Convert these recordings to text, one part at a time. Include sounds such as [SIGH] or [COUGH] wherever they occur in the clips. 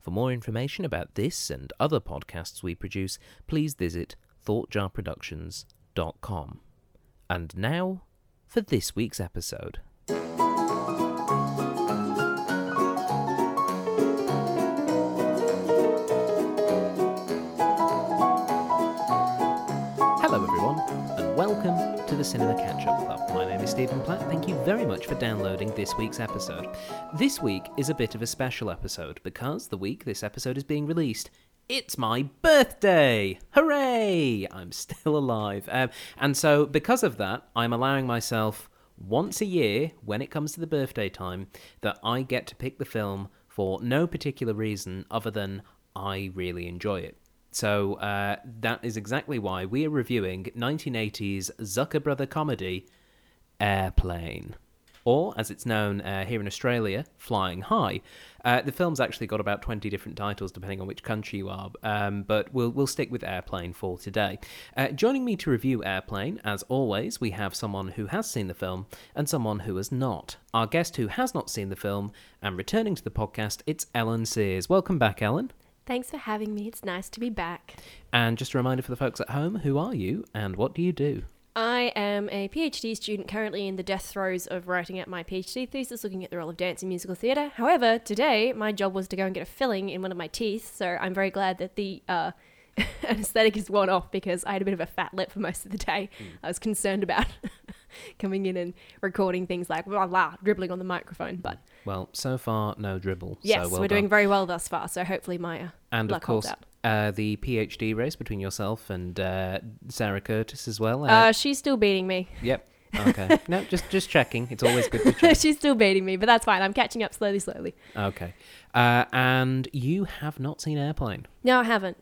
For more information about this and other podcasts we produce, please visit thoughtjarproductions.com. And now for this week's episode. The Cinema Catch Up Club. My name is Stephen Platt. Thank you very much for downloading this week's episode. This week is a bit of a special episode because the week this episode is being released, it's my birthday! Hooray! I'm still alive. Um, and so, because of that, I'm allowing myself once a year, when it comes to the birthday time, that I get to pick the film for no particular reason other than I really enjoy it. So uh, that is exactly why we are reviewing 1980's Zucker Brother comedy, Airplane. Or, as it's known uh, here in Australia, Flying High. Uh, the film's actually got about 20 different titles depending on which country you are, um, but we'll, we'll stick with Airplane for today. Uh, joining me to review Airplane, as always, we have someone who has seen the film and someone who has not. Our guest who has not seen the film and returning to the podcast, it's Ellin Sears. Welcome back, Ellin. Thanks for having me. It's nice to be back. And just a reminder for the folks at home who are you and what do you do? I am a PhD student currently in the death throes of writing out my PhD thesis looking at the role of dance in musical theatre. However, today my job was to go and get a filling in one of my teeth, so I'm very glad that the uh, [LAUGHS] anesthetic is worn off because I had a bit of a fat lip for most of the day. I was concerned about [LAUGHS] coming in and recording things like blah blah, dribbling on the microphone, but Well, so far, no dribble. yes, so well we're doing very well thus far, so hopefully Maya. uh, And of course, uh, the PhD race between yourself and uh, Sarah Curtis as well. Uh, Uh, she's still beating me. yep. [LAUGHS] Okay. no, just just checking. It's always good to [LAUGHS] check. she's still beating me, but that's fine. I'm catching up slowly, slowly. Okay. Uh, and you have not seen Airplane. No, I haven't.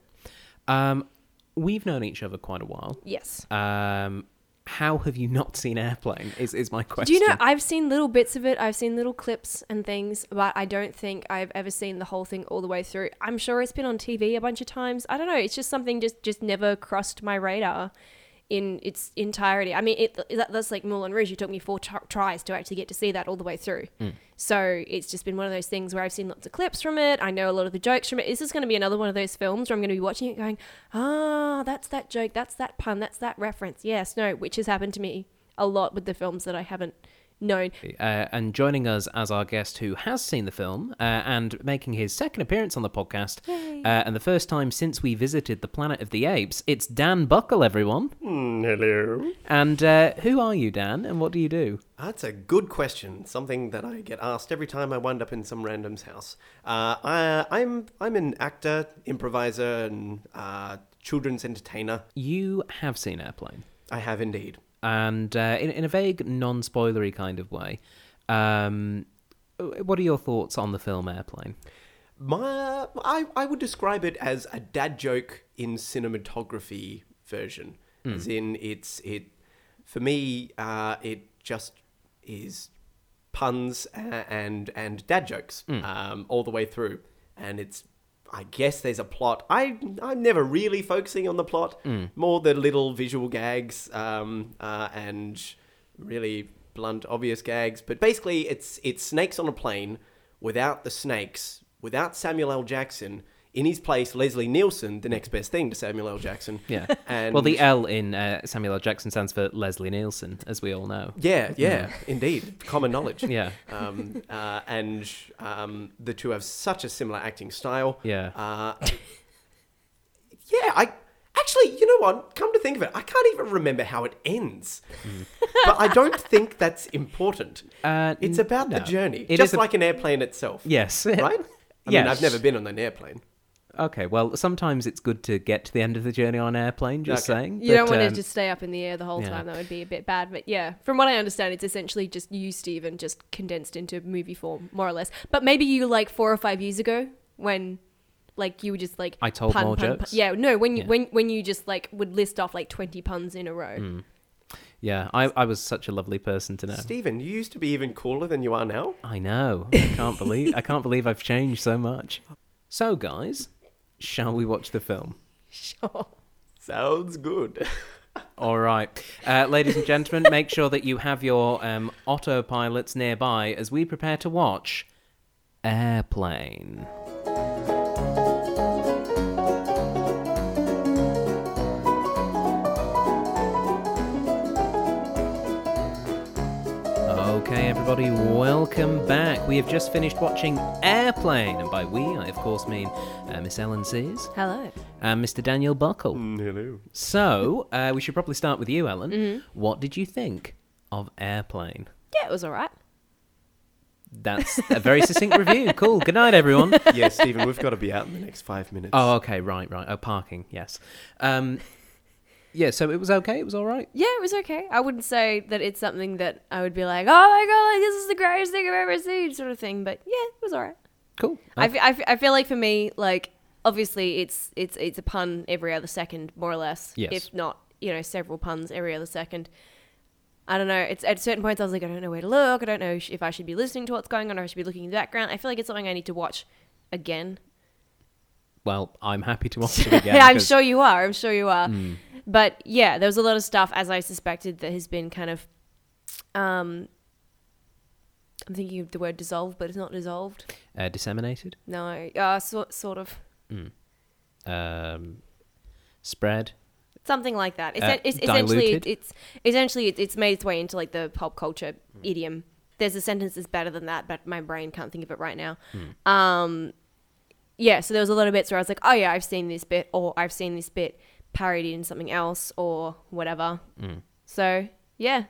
Um, we've known each other quite a while. Yes. Um, how have you not seen Airplane? Is is my question. Do you know? I've seen little bits of it. I've seen little clips and things, but I don't think I've ever seen the whole thing all the way through. I'm sure it's been on TV a bunch of times. I don't know. It's just something just just never crossed my radar in its entirety. I mean, it that, that's like Moulin Rouge. It took me four t- tries to actually get to see that all the way through. So it's just been one of those things where I've seen lots of clips from it. I know a lot of the jokes from it. This is going to be another one of those films where I'm going to be watching it going, ah, that's that joke, that's that pun, that's that reference. Yes, no, which has happened to me a lot with the films that I haven't known. Uh, and joining us as our guest who has seen the film uh, and making his second appearance on the podcast, uh, and the first time since we visited the Planet of the Apes, it's Dan Buckle, everyone. hello. And uh, who are you, Dan, and what do you do? That's a good question. Something that I get asked every time I wind up in some random's house. Uh, I, I'm I'm an actor, improviser, and uh, children's entertainer. You have seen Airplane. I have indeed. And uh, in, in a vague, non-spoilery kind of way. Um, what are your thoughts on the film Airplane? My I, I would describe it as a dad joke in cinematography version. As in, it's it for me. Uh, it just is puns a- and and dad jokes um, all the way through, and it's. I guess there's a plot. I I'm never really focusing on the plot. More the little visual gags um, uh, and really blunt, obvious gags. But basically, it's it's snakes on a plane without the snakes, without Samuel L. Jackson. In his place, Leslie Nielsen, the next best thing to Samuel L. Jackson. Yeah. And well, the L in uh, Samuel L. Jackson stands for Leslie Nielsen, as we all know. Yeah, yeah, indeed. Common knowledge. Yeah. Um, uh, and um, the two have such a similar acting style. Yeah. Uh, yeah, I actually, you know what? Come to think of it, I can't even remember how it ends. but I don't think that's important. Uh, It's about the journey, It just is a- like an airplane itself. Yes. Right? I Yes. mean, I've never been on an airplane. Okay. Well, sometimes it's good to get to the end of the journey on airplane. Just Okay. saying. You don't want um, to just stay up in the air the whole yeah. time. That would be a bit bad. But yeah, from what I understand, it's essentially just you, Stephen, just condensed into movie form, more or less. But maybe you like four or five years ago when Like you would just like I told pun, more pun, pun. jokes? Yeah, no, when you Yeah. when when you just like would list off like twenty puns in a row. Mm. Yeah, I, I was such a lovely person to know. Stephen, you used to be even cooler than you are now. I know. I can't believe I can't believe I've changed so much. So, guys, shall we watch the film? Sure. Sounds good. [LAUGHS] All right, uh, ladies and gentlemen, make sure that you have your um, autopilots nearby as we prepare to watch Airplane. Okay, everybody, welcome back. We have just finished watching Airplane, and by we, I of course mean uh, Miss Ellin Sears Hello. and Mr. Daniel Buckle. Hello. So, uh, we should probably start with you, Ellin. Mm-hmm. What did you think of Airplane? Yeah, it was all right. That's a very succinct review. [LAUGHS] Cool. Good night, everyone. yeah, Stephen, we've got to be out in the next five minutes. Oh, okay. Right, right. Oh, parking. Yes. Um, yeah, so it was okay. It was all right. Yeah, it was okay. I wouldn't say that it's something that I would be like, oh my god, like, this is the greatest thing I've ever seen, sort of thing. But yeah, it was all right. Cool. I, I, feel like for me, like obviously it's it's it's a pun every other second, more or less. Yes. If not, you know, several puns every other second. I don't know. It's at certain points I was like, I don't know where to look. I don't know if I should be listening to what's going on or I should be looking in the background. I feel like it's something I need to watch again. well, I'm happy to watch [LAUGHS] it again. yeah, I'm sure you are. I'm sure you are. Mm. But yeah, there was a lot of stuff as I suspected that has been kind of um I'm thinking of the word dissolved, but it's not dissolved. Uh, disseminated. No, uh sort sort of Mm. Um, spread. something like that. It's, Uh, it's essentially it's essentially it's, it's made its way into like the pop culture idiom. There's a sentence that's better than that, but my brain can't think of it right now. Um, yeah, so there was a lot of bits where I was like, oh yeah, I've seen this bit, or I've seen this bit parodied in something else, or whatever. Mm. So yeah,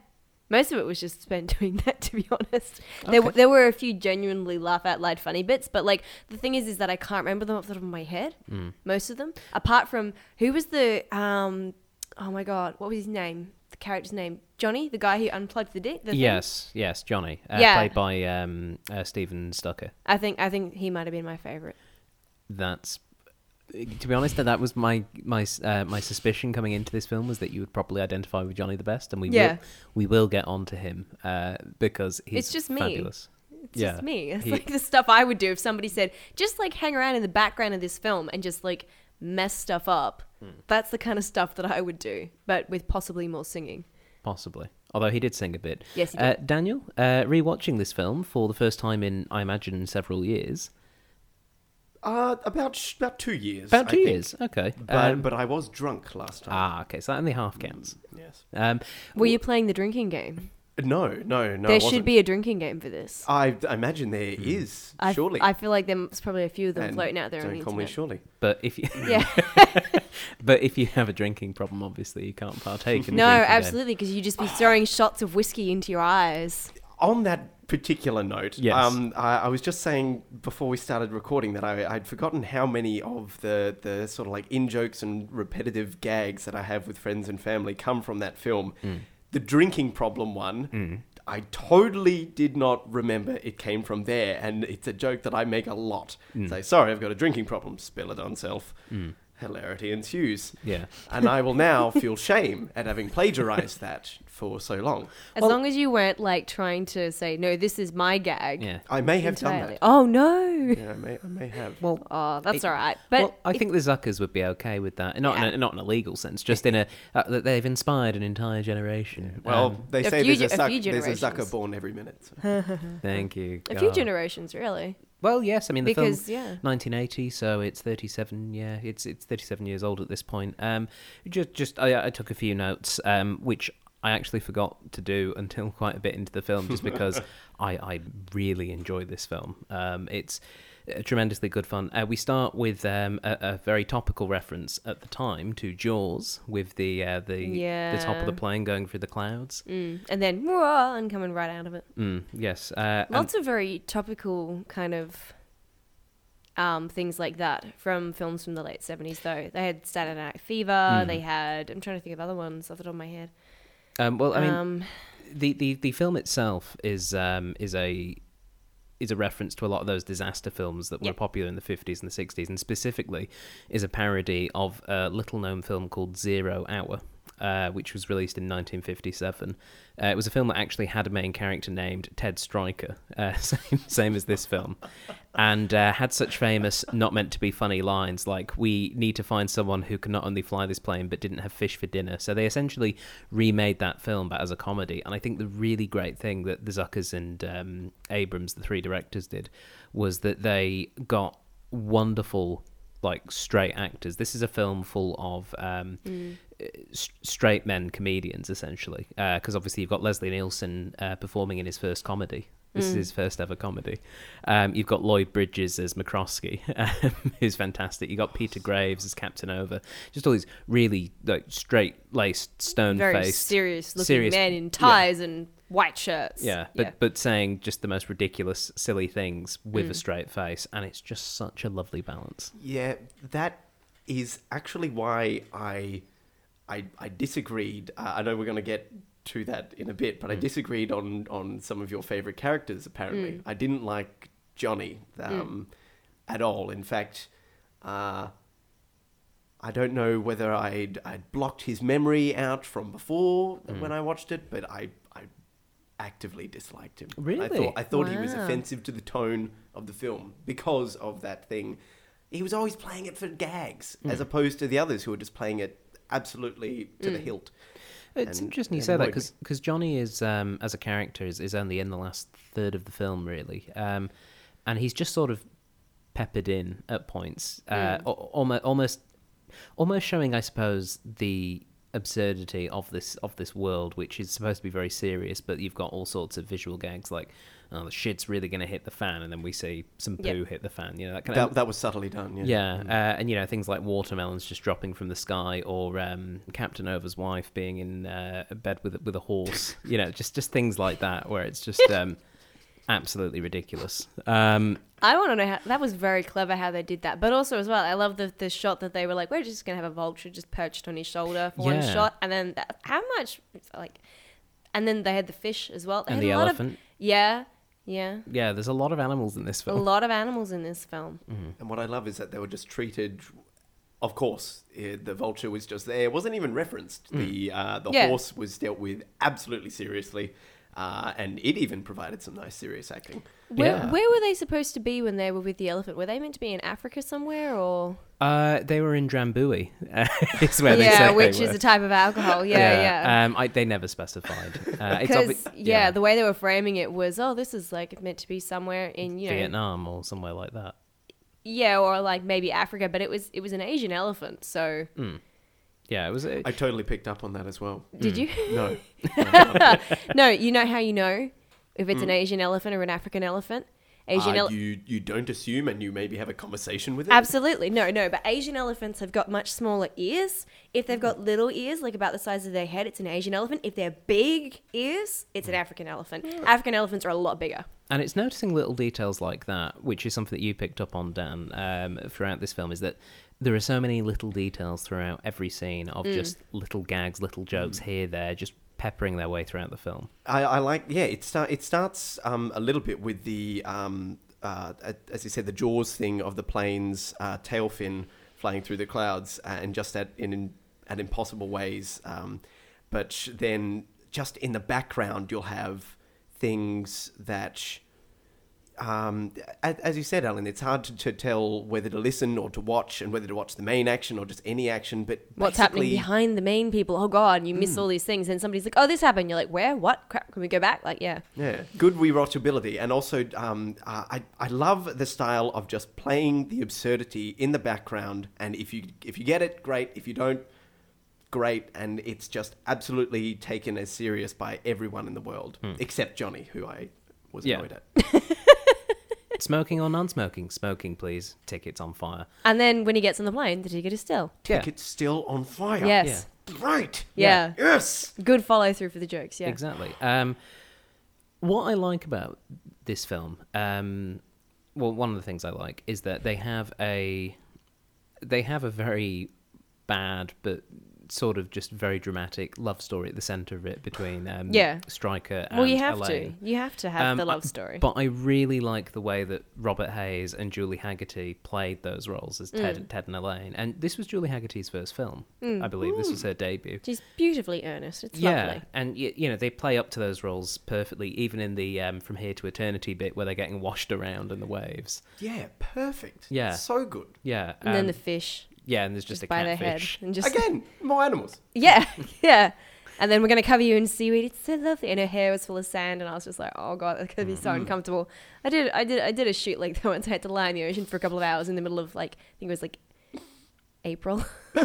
most of it was just spent [LAUGHS] doing that. To be honest, there Okay. w- there were a few genuinely laugh out loud funny bits, but like the thing is, is that I can't remember them off the top of my head. Mm. Most of them, apart from who was the um, oh my god, what was his name? The character's name, Johnny, the guy who unplugged the dick. The thing? Yes, yes, Johnny. Uh, Yeah. Played by um, uh, Stephen Stucker. I think I think he might have been my favorite. That's. To be honest, that that was my my uh, my suspicion coming into this film was that you would probably identify with Johnny the best, and we Yeah. will we will get on to him uh, because he's It's just me. fabulous. It's Yeah, just me. It's he- like the stuff I would do if somebody said, just like hang around in the background of this film and just like mess stuff up. Hmm. That's the kind of stuff that I would do, but with possibly more singing. Possibly. Although he did sing a bit. Yes, he Uh, Daniel, uh, rewatching this film for the first time in, I imagine, several years. Uh, about sh- about two years. About I two think. years. Okay. But, Um, but I was drunk last time. ah, okay. So that only half counts. Yes. Um, Were you playing the drinking game? No, no, no. there should wasn't. be a drinking game for this. I I imagine there is. I, surely. I feel like there's probably a few of them And floating out there on Don't the call me internet. surely. but if you, Yeah. [LAUGHS] but if you have a drinking problem, obviously you can't partake. In the no, drinking game. absolutely, because you'd just be throwing shots of whiskey into your eyes. On that particular note, Yes. um, I, I was just saying before we started recording that I, I'd forgotten how many of the, the sort of like in jokes and repetitive gags that I have with friends and family come from that film. Mm. The drinking problem one, I totally did not remember it came from there, and it's a joke that I make a lot. Mm. Say, sorry, I've got a drinking problem. Spill it on self. Hilarity ensues. Yeah. and I will now [LAUGHS] feel shame at having plagiarized that for so long. As Well- long as you weren't like trying to say, no, this is my gag. Yeah. I may have done that. Oh no. Yeah, I may, I may have. Well, Oh, that's It- all right. But well, I if- think the Zuckers would be okay with that. Not in a, not in a legal sense, just in a uh, that they've inspired an entire generation. Well, Um, they A say few there's, a ge- a few there's a generations. Zucker born every minute. so. [LAUGHS] thank you. a few generations, really. Well, yes, I mean the Because film yeah, 1980, so it's 37. Yeah, it's it's 37 years old at this point. Um, just just I, I took a few notes, um, which I actually forgot to do until [LAUGHS] quite a bit into the film, just because [LAUGHS] I I really enjoy this film. Um, it's uh, tremendously good fun. Uh, we start with um, a, a very topical reference at the time to Jaws, with the uh, the the top of the plane going through the clouds. mm. and then "Whoa," and coming right out of it. Mm, yes, uh, and- Lots of very topical kind of um, things like that from films from the late seventies. Though they had Saturday Night Fever. Mm. They had. I'm trying to think of other ones off the top of my head. Um, well, I mean, um, the, the the film itself is um is a is a reference to a lot of those disaster films that were Yep. popular in the 50s and the 60s, and specifically is a parody of a little known film called Zero Hour. Uh, which was released in 1957. Uh, it was a film that actually had a main character named Ted Stryker, uh, [LAUGHS] same, same as this film, and uh, had such famous, not meant to be funny lines like, We need to find someone who can not only fly this plane but didn't have fish for dinner. So they essentially remade that film but as a comedy. And I think the really great thing that the Zuckers and um, Abrahams, the three directors, did was that they got wonderful. Like straight actors. This is a film full of um, s- straight men comedians, essentially. Because obviously you've got Leslie Nielsen uh, performing in his first comedy. This is his first ever comedy. Um, you've got Lloyd Bridges as McCroskey, [LAUGHS] um, who's fantastic. You've got Peter Graves as Captain Oveur. Just all these really like straight laced, stone faced, serious looking men in yeah. ties and white shirts. yeah, but but saying just the most ridiculous, silly things with a straight face, and it's just such a lovely balance. Yeah, that is actually why I I, I disagreed. Uh, I know we're going to get to that in a bit, but I disagreed on on some of your favorite characters. Apparently, I didn't like Johnny um, at all. In fact, uh, I don't know whether I'd I'd blocked his memory out from before when I watched it, but I I actively disliked him. I Really? thought I thought he was offensive to the tone of the film because of that thing. He was always playing it for gags, as opposed to the others who were just playing it absolutely to the hilt. It's And- interesting you say that annoyed because Johnny is um, as a character is, is only in the last third of the film really, um, and he's just sort of peppered in at points, uh, almost almost almost showing, I suppose, the absurdity of this of this world, which is supposed to be very serious, but you've got all sorts of visual gags like. Oh, the shit's really going to hit the fan, and then we see some poo Yep. hit the fan. You know that kind of That, that was subtly done. Yeah. yeah, uh, and you know things like watermelons just dropping from the sky, or um, Captain Oveur's wife being in uh, a bed with with a horse. [LAUGHS] You know, just just things like that, where it's just um, absolutely ridiculous. Um, I want to know how that was very clever how they did that. But also as well, I love the the shot that they were like, we're just gonna have a vulture just perched on his shoulder for one Yeah. shot, and then that, how much like, and then they had the fish as well. They and had the a lot elephant. Of, yeah, yeah, Yeah, there's a lot of animals in this film. a film. lot of animals in this film. And what I love is that they were just treated. Of course, eh, the vulture was just there. It wasn't even referenced. The uh, the Yeah. horse was dealt with absolutely seriously, uh, and it even provided some nice serious acting. Where, Yeah. where were they supposed to be when they were with the elephant? Were they meant to be in Africa somewhere or? Uh, they were in Drambuie. Uh, [LAUGHS] is where they yeah, said they which is a type of alcohol. [LAUGHS] Yeah, yeah. Um, I, they never specified. Uh, it's Because obvi- yeah, the way they were framing it was, oh, this is like meant to be somewhere in you know, Vietnam or somewhere like that. yeah, or like maybe Africa, but it was it was an Asian elephant. So Yeah, it was. A, I totally picked up on that as well. did you? [LAUGHS] No, no, you know how you know if it's an Asian elephant or an African elephant. Asian uh, ele- you you don't assume, and you maybe have a conversation with it. Absolutely. No, no, but Asian elephants have got much smaller ears. If they've got little ears, like about the size of their head, it's an Asian elephant. If they're big ears, it's an African elephant. African elephants are a lot bigger. And it's noticing little details like that, which is something that you picked up on, Dan, um, throughout this film, is that there are so many little details throughout every scene of just little gags, little jokes here, there, just peppering their way throughout the film. I, I like yeah it start it starts um, a little bit with the um, uh, as you said the jaws thing of the plane's uh, tail fin flying through the clouds uh, and just at in at impossible ways um, but then just in the background you'll have things that um, as, as you said, Ellin, it's hard to, to tell whether to listen or to watch, and whether to watch the main action or just any action. But What's happening behind the main people? Oh God, you miss all these things, and somebody's like, "Oh, this happened." You're like, "Where? What? Crap! Can we go back?" Like, yeah, Yeah, good rewatchability, and also um, uh, I I love the style of just playing the absurdity in the background, and if you if you get it, great. If you don't, great. And it's just absolutely taken as serious by everyone in the world, except Johnny, who I was Yeah. annoyed at. [LAUGHS] Smoking or non-smoking? Smoking, please. Tickets on fire. and then when he gets on the plane, the ticket is still. Yeah. Ticket's still on fire. Yes, Right. yeah. Yes. Good follow through for the jokes. Yeah, Exactly. Um, what I like about this film, um, well, one of the things I like is that they have a they have a very bad but sort of just very dramatic love story at the center of it between um, Yeah. Stryker and well, you have Elaine. to. You have to have Um, the love story. But I really like the way that Robert Hays and Julie Hagerty played those roles as Ted, Mm. Ted and Elaine. And this was Julie Hagerty's first film, I believe. This was her debut. She's beautifully earnest. It's yeah, lovely. and y- you know they play up to those roles perfectly, even in the um, "From Here to Eternity" bit where they're getting washed around in the waves. Yeah, perfect. Yeah. So good. Yeah, And then um, the fish yeah, and there's just, just a by their head catfish. and just Again, more animals. [LAUGHS] Yeah, yeah. And then we're gonna cover you in seaweed. It's so lovely, and her hair was full of sand, and I was just like, "Oh god, that's gonna be so Mm-hmm. uncomfortable." I did, I did, I did a shoot like that once. I had to lie in the ocean for a couple of hours in the middle of like, I think it was like April. [LAUGHS]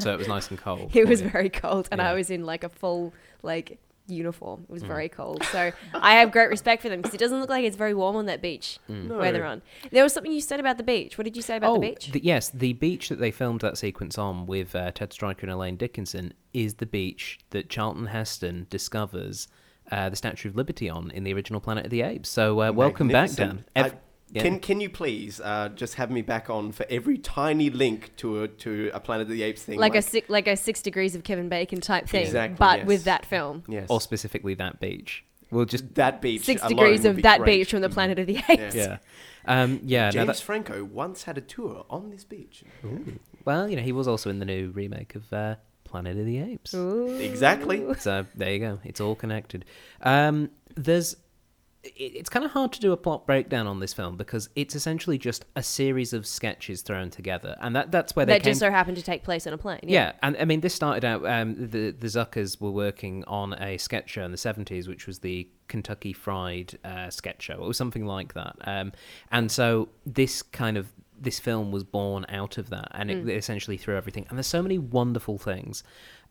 So it was [LAUGHS] nice and cold. it was you. very cold, and I was in like a full like uniform. It was very cold, so I have great respect for them because it doesn't look like it's very warm on that beach No. where they're on. There was something you said about the beach. What did you say about oh, the beach? the- yes, the beach that they filmed that sequence on with uh, Ted Stryker and Elaine Dickinson is the beach that Charlton Heston discovers uh, the Statue of Liberty on in the original Planet of the Apes. So uh, welcome back, Dan. Ev- I- yeah. Can Can you please uh, just have me back on for every tiny link to a to a Planet of the Apes thing? like a six, like a six degrees of Kevin Bacon type thing, Exactly, but yes. with that film. yes, or specifically that beach. We'll just that beach. Six degrees of be that great. beach from the Planet of the Apes. yeah, um, yeah. James that, Franco once had a tour on this beach. well, you know, he was also in the new remake of uh, Planet of the Apes. Ooh. Exactly. So there you go. It's all connected. Um, there's. It- It's kind of hard to do a plot breakdown on this film because it's essentially just a series of sketches thrown together, and that that's where they That came. just so happened to take place on a plane. yeah. and I mean, this started out. Um, the the Zuckers were working on a sketch show in the seventies, which was the Kentucky Fried uh, sketch show. It was something like that. Um, and so this kind of this film was born out of that, and it essentially threw everything. And there's so many wonderful things.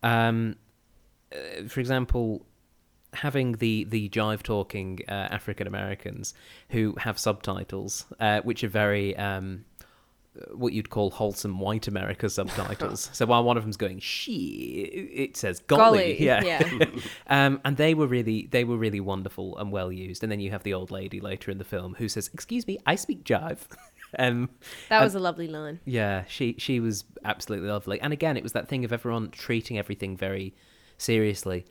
Um, uh, for example, having the the jive talking uh, African Americans who have subtitles, uh, which are very um, what you'd call wholesome white America subtitles. [LAUGHS] so while one of them's going she, it says golly, Golly, [LAUGHS] yeah. yeah. [LAUGHS] um, and they were really they were really wonderful and well used. And then you have the old lady later in the film who says, "Excuse me, I speak jive." um, That was a lovely line. yeah, she she was absolutely lovely. And again, it was that thing of everyone treating everything very seriously,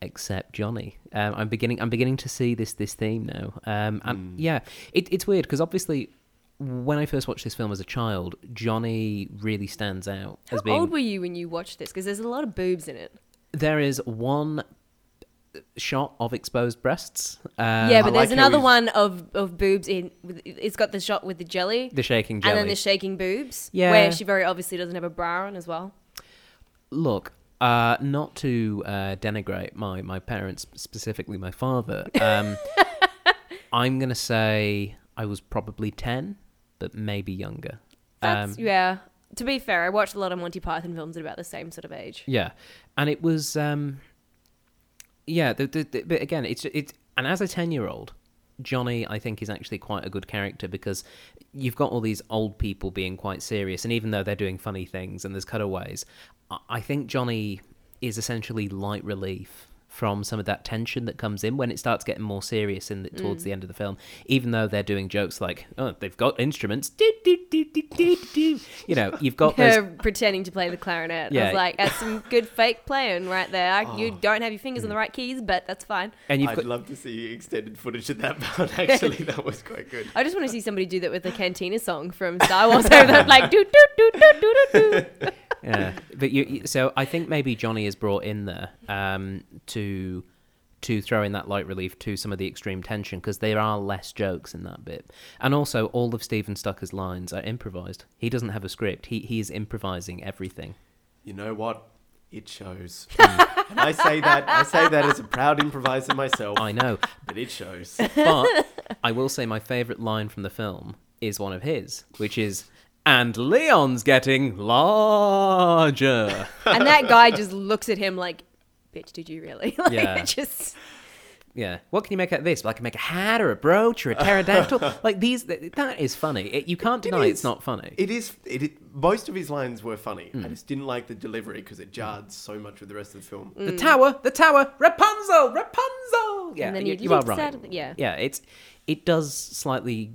except Johnny. Um, I'm beginning I'm beginning to see this this theme now. Um, and yeah, it, it's weird because obviously. When I first watched this film as a child, Johnny really stands out How as being. old were you when you watched this? Because there's a lot of boobs in it. There is one shot of exposed breasts. Uh, yeah, but there's how another one of, of boobs in. with- It's got the shot with the jelly, the shaking jelly. and then the shaking boobs. Yeah. where she very obviously doesn't have a bra on as well. Look, uh, not to uh, denigrate my, my parents, specifically my father, um, [LAUGHS] I'm going to say I was probably 10, but maybe younger. That's Um, yeah. To be fair, I watched a lot of Monty Python films at about the same sort of age. yeah. And it was, um, yeah, the, the, the, but again, it's, it's, and as a 10 year old, Johnny, I think, is actually quite a good character because you've got all these old people being quite serious, and even though they're doing funny things and there's cutaways, I- I think Johnny is essentially light relief from some of that tension that comes in when it starts getting more serious in the, towards the end of the film. Even though they're doing jokes like, "Oh, they've got instruments," do, do, do, do, do, do. you know, you've got those [LAUGHS] Her pretending to play the clarinet. I Yeah. was like, that's some good fake playing right there. I- Oh. You don't have your fingers Mm. on the right keys, but that's fine. and you've I'd got love to see extended footage of that [LAUGHS] part. Actually, that was quite good. I just want to see somebody do that with the Cantina song from Star Wars. [LAUGHS] Over that, like do do do do do do do. Yeah, but you, so I think maybe Johnny is brought in there um, to to throw in that light relief to some of the extreme tension because there are less jokes in that bit, and also all of Stephen Stucker's lines are improvised. He doesn't have a script. He he is improvising everything. You know what? It shows. [LAUGHS] and I say that I say that as a proud improviser myself. I know, But it shows. but I will say my favorite line from the film is one of his, which is. And Leon's getting larger. And that guy just looks at him like, "Bitch, did you really?" [LAUGHS] Like, Yeah. just Yeah. What can you make out of this? Well, I can make a hat or a brooch or a pterodactyl. [LAUGHS] like these, th- that is funny. It, you can't It deny is. it's not funny. It is. It, it most of his lines were funny. Hmm. I just didn't like the delivery because it jarred so much with the rest of the film. the tower, the tower, Rapunzel, Rapunzel. Yeah, and then you, he you are leaps right. out of the- yeah. Yeah, it's it does slightly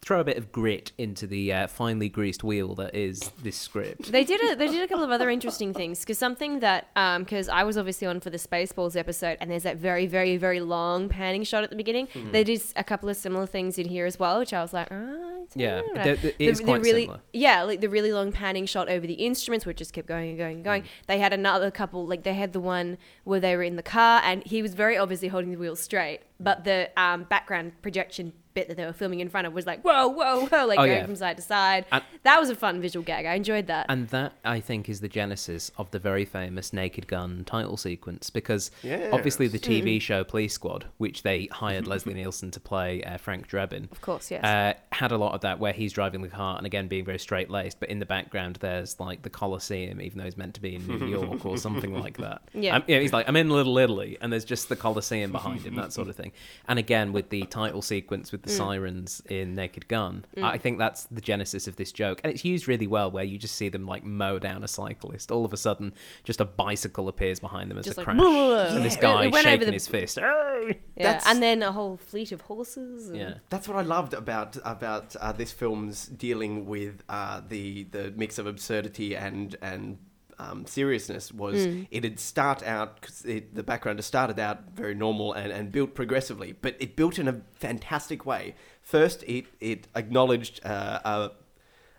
throw a bit of grit into the uh, finely greased wheel that is this script. They did a, they did a couple of other interesting things because something that because I was obviously on for the Spaceballs episode and there's that very very very long panning shot at the beginning. Hmm. They did a couple of similar things in here as well, which I was like, ah, it's- Yeah, I don't know." there- there- it is quite really similar. yeah like the really long panning shot over the instruments, which just kept going and going and going. Hmm. They had another couple like they had the one where they were in the car and he was very obviously holding the wheel straight, but the um, background projection bit that they were filming in front of was like whoa whoa whoa like Oh, going yeah. from side to side. And- that was a fun visual gag. I enjoyed that. And that, I think, is the genesis of the very famous Naked Gun title sequence because obviously the TV show Police Squad, which they [LAUGHS] hired Leslie Nielsen to play uh, Frank Drebin, Of course, yes. uh, had a lot of that where he's driving the car and again being very straight laced, but in the background there's like the Colosseum, even though he's meant to be in New [LAUGHS] York or something like that. Yeah. Um, yeah, he's like, I'm in Little Italy, and there's just the Colosseum behind him, that sort of thing. And again, with the title sequence with the Mm. sirens in Naked Gun, I think that's the genesis of this joke. And it's used really well where you just see them like mow down a cyclist. All of a sudden, just a bicycle appears behind them as Just a like, crash. "Blah." And this guy It went over shaking the- his fist. Yeah, That's- and then a whole fleet of horses. And... Yeah. That's what I loved about about uh, this film's dealing with uh, the the mix of absurdity and and um, seriousness was it'd start out because the background had started out very normal and, and built progressively, but it built in a fantastic way. First, it it acknowledged uh, a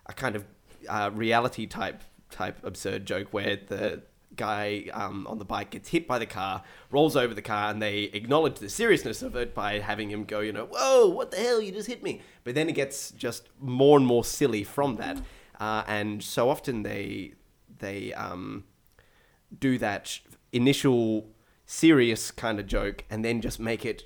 a kind of uh, reality type type absurd joke where the guy um, on the bike gets hit by the car, rolls over the car, and they acknowledge the seriousness of it by having him go, you know, whoa, what the hell, you just hit me. But then it gets just more and more silly from that, uh, and so often they they um, do that initial serious kind of joke and then just make it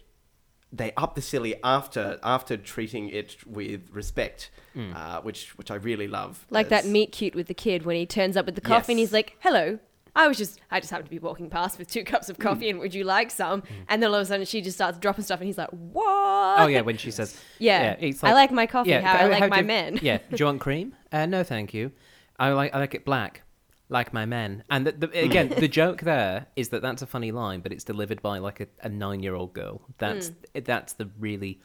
they up the silly after after treating it with respect, uh, which which I really love. Like that meet cute with the kid when he turns up with the coffee and he's like, "Hello." I was just, I just happened to be walking past with two cups of coffee, and would you like some? And then all of a sudden, she just starts dropping stuff, and he's like, "What?" Oh yeah, when she says, [LAUGHS] Yeah. it's I like my coffee how I how- like how my do men. Yeah, do you [LAUGHS] want cream? Uh, no, thank you. I like I like it black, like my men. And the, the, again, the [LAUGHS] joke there is that that's a funny line, but it's delivered by like a, a nine year old girl. That's Hmm. that's the really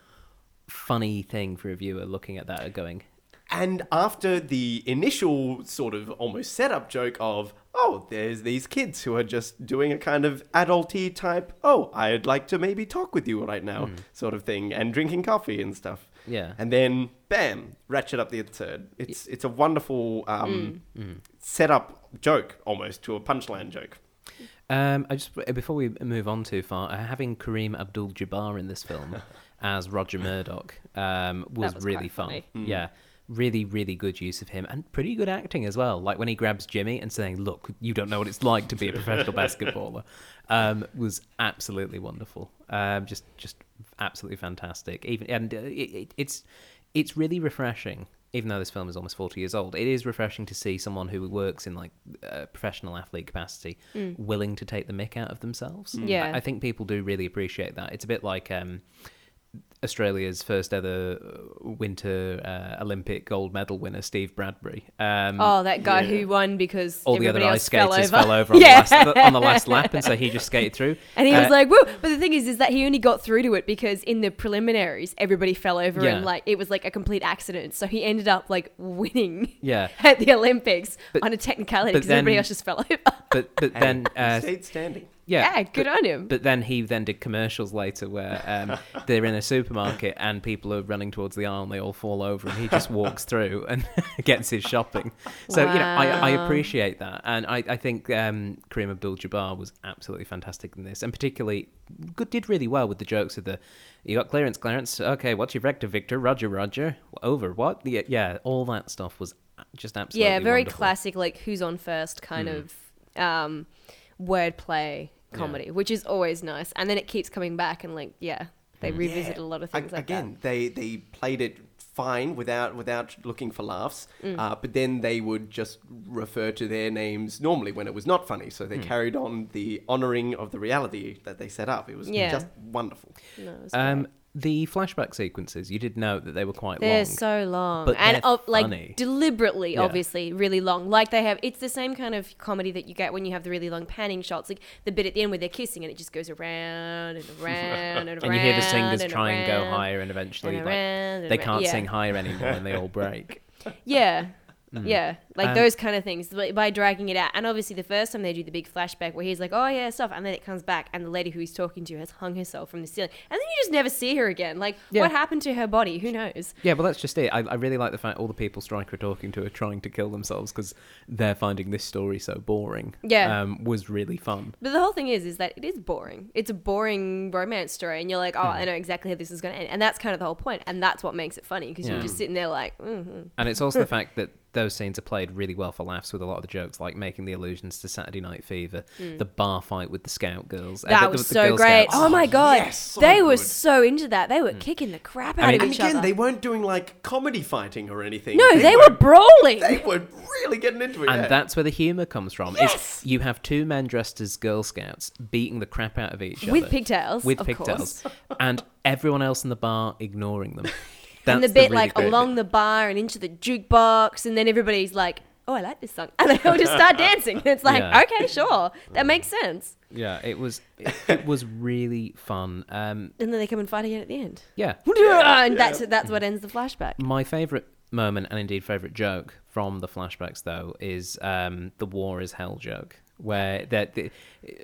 funny thing for a viewer looking at that and going, And after the initial sort of almost setup joke of, oh, there's these kids who are just doing a kind of adulty type, oh, I'd like to maybe talk with you right now sort of thing, and drinking coffee and stuff. Yeah. And then, bam, ratchet up the absurd. It's it's a wonderful um, setup joke almost to a punchline joke. Um, I just before we move on too far, uh, having Kareem Abdul-Jabbar in this film [LAUGHS] as Roger Murdock um, was, was really fun. funny. Yeah, really, really good use of him and pretty good acting as well. Like when he grabs Jimmy and saying, "Look, you don't know what it's like to be a professional basketballer," [LAUGHS] um, was absolutely wonderful. Um, just, just absolutely fantastic. Even and uh, it, it, it's it's really refreshing. Even though this film is almost forty years old, it is refreshing to see someone who works in like a professional athlete capacity willing to take the mick out of themselves. Yeah. I, I think people do really appreciate that. It's a bit like um, Australia's first ever uh, Winter uh, Olympic gold medal winner, Steve Bradbury. Um, Oh, that guy Yeah. who won because all the other everybody ice else fell skaters over. fell over [LAUGHS] on, yeah. the last, on the last lap, and so he just skated through. [LAUGHS] And he Uh, was like, "Woo!" But the thing is, is that he only got through to it because in the preliminaries, everybody fell over Yeah. and like it was like a complete accident. So he ended up like winning [LAUGHS] Yeah. at the Olympics But- on a technicality because everybody else just fell over. but but then Hey, uh, stayed standing. Yeah, Yeah, good but- on him. But then he then did commercials later where um, [LAUGHS] they're in a supermarket and people are running towards the aisle and they all fall over and he just walks through and [LAUGHS] gets his shopping. So you know, I, I appreciate that, and I, I think um, Kareem Abdul-Jabbar was absolutely fantastic in this, and particularly good, did really well with the jokes of the. You got clearance, Clarence. Okay, what's your vector, Victor? Roger, Roger. Over. What? Yeah, yeah all that stuff was just absolutely. yeah, very wonderful. classic, like who's on first kind Mm. of um, wordplay comedy, which is always nice. And then it keeps coming back, and like, yeah, they Mm. revisit Yeah. a lot of A- things like again, they they played it fine without without looking for laughs, Mm. uh, but then they would just refer to their names normally when it was not funny. So they carried on the honoring of the reality that they set up. It was Yeah. just wonderful. No, it was Um, great. The flashback sequences, you did note that they were quite long. They're long. so long but and like deliberately, Yeah. obviously, really long. Like they have, it's the same kind of comedy that you get when you have the really long panning shots, like the bit at the end where they're kissing and it just goes around and around and around. and you hear the singers and try and go higher, and eventually, and like, and they can't Yeah. sing higher anymore, and they all break. [LAUGHS] Yeah. Yeah, like Um, those kind of things by by dragging it out. And obviously, the first time they do the big flashback where he's like, "Oh yeah, stuff," and then it comes back, and the lady who he's talking to has hung herself from the ceiling, and then you just never see her again. Like, Yeah. what happened to her body? Who knows? Yeah, well, that's just it. I, I really like the fact all the people Stryker are talking to are trying to kill themselves because they're finding this story so boring. Yeah. um, was really fun. But the whole thing is, is that it is boring. It's a boring romance story, and you're like. "Oh, I know exactly how this is going to end," and that's kind of the whole point, and that's what makes it funny because Yeah. you're just sitting there like, mm-hmm. And it's also the fact that those scenes are played really well for laughs with a lot of the jokes, like making the allusions to Saturday Night Fever, the bar fight with the Scout girls. uh, Mm. that the- was the so Girl great. Scouts. Oh my god, yes, so they were so into that. They were kicking the crap out mean- of And each again, other. they weren't doing like comedy fighting or anything. no, they were brawling. They were really getting into it. And yeah. that's where the humour comes from. Yes! Is you have two men dressed as Girl Scouts beating the crap out of each With other pigtails, with of pigtails, and everyone else in the bar ignoring them. [LAUGHS] That's and the bit really like great along the bar and into the jukebox, and then everybody's like, "Oh, I like this song," [LAUGHS] and they all just start [LAUGHS] dancing. And it's like, Yeah. okay, sure, that makes sense. Yeah, it was it, it was really fun. Um, And then they come and fight again at the end, yeah, [LAUGHS] and that's that's what ends the flashback. my favorite moment and indeed favorite joke from the flashbacks though is um, the war is hell joke where that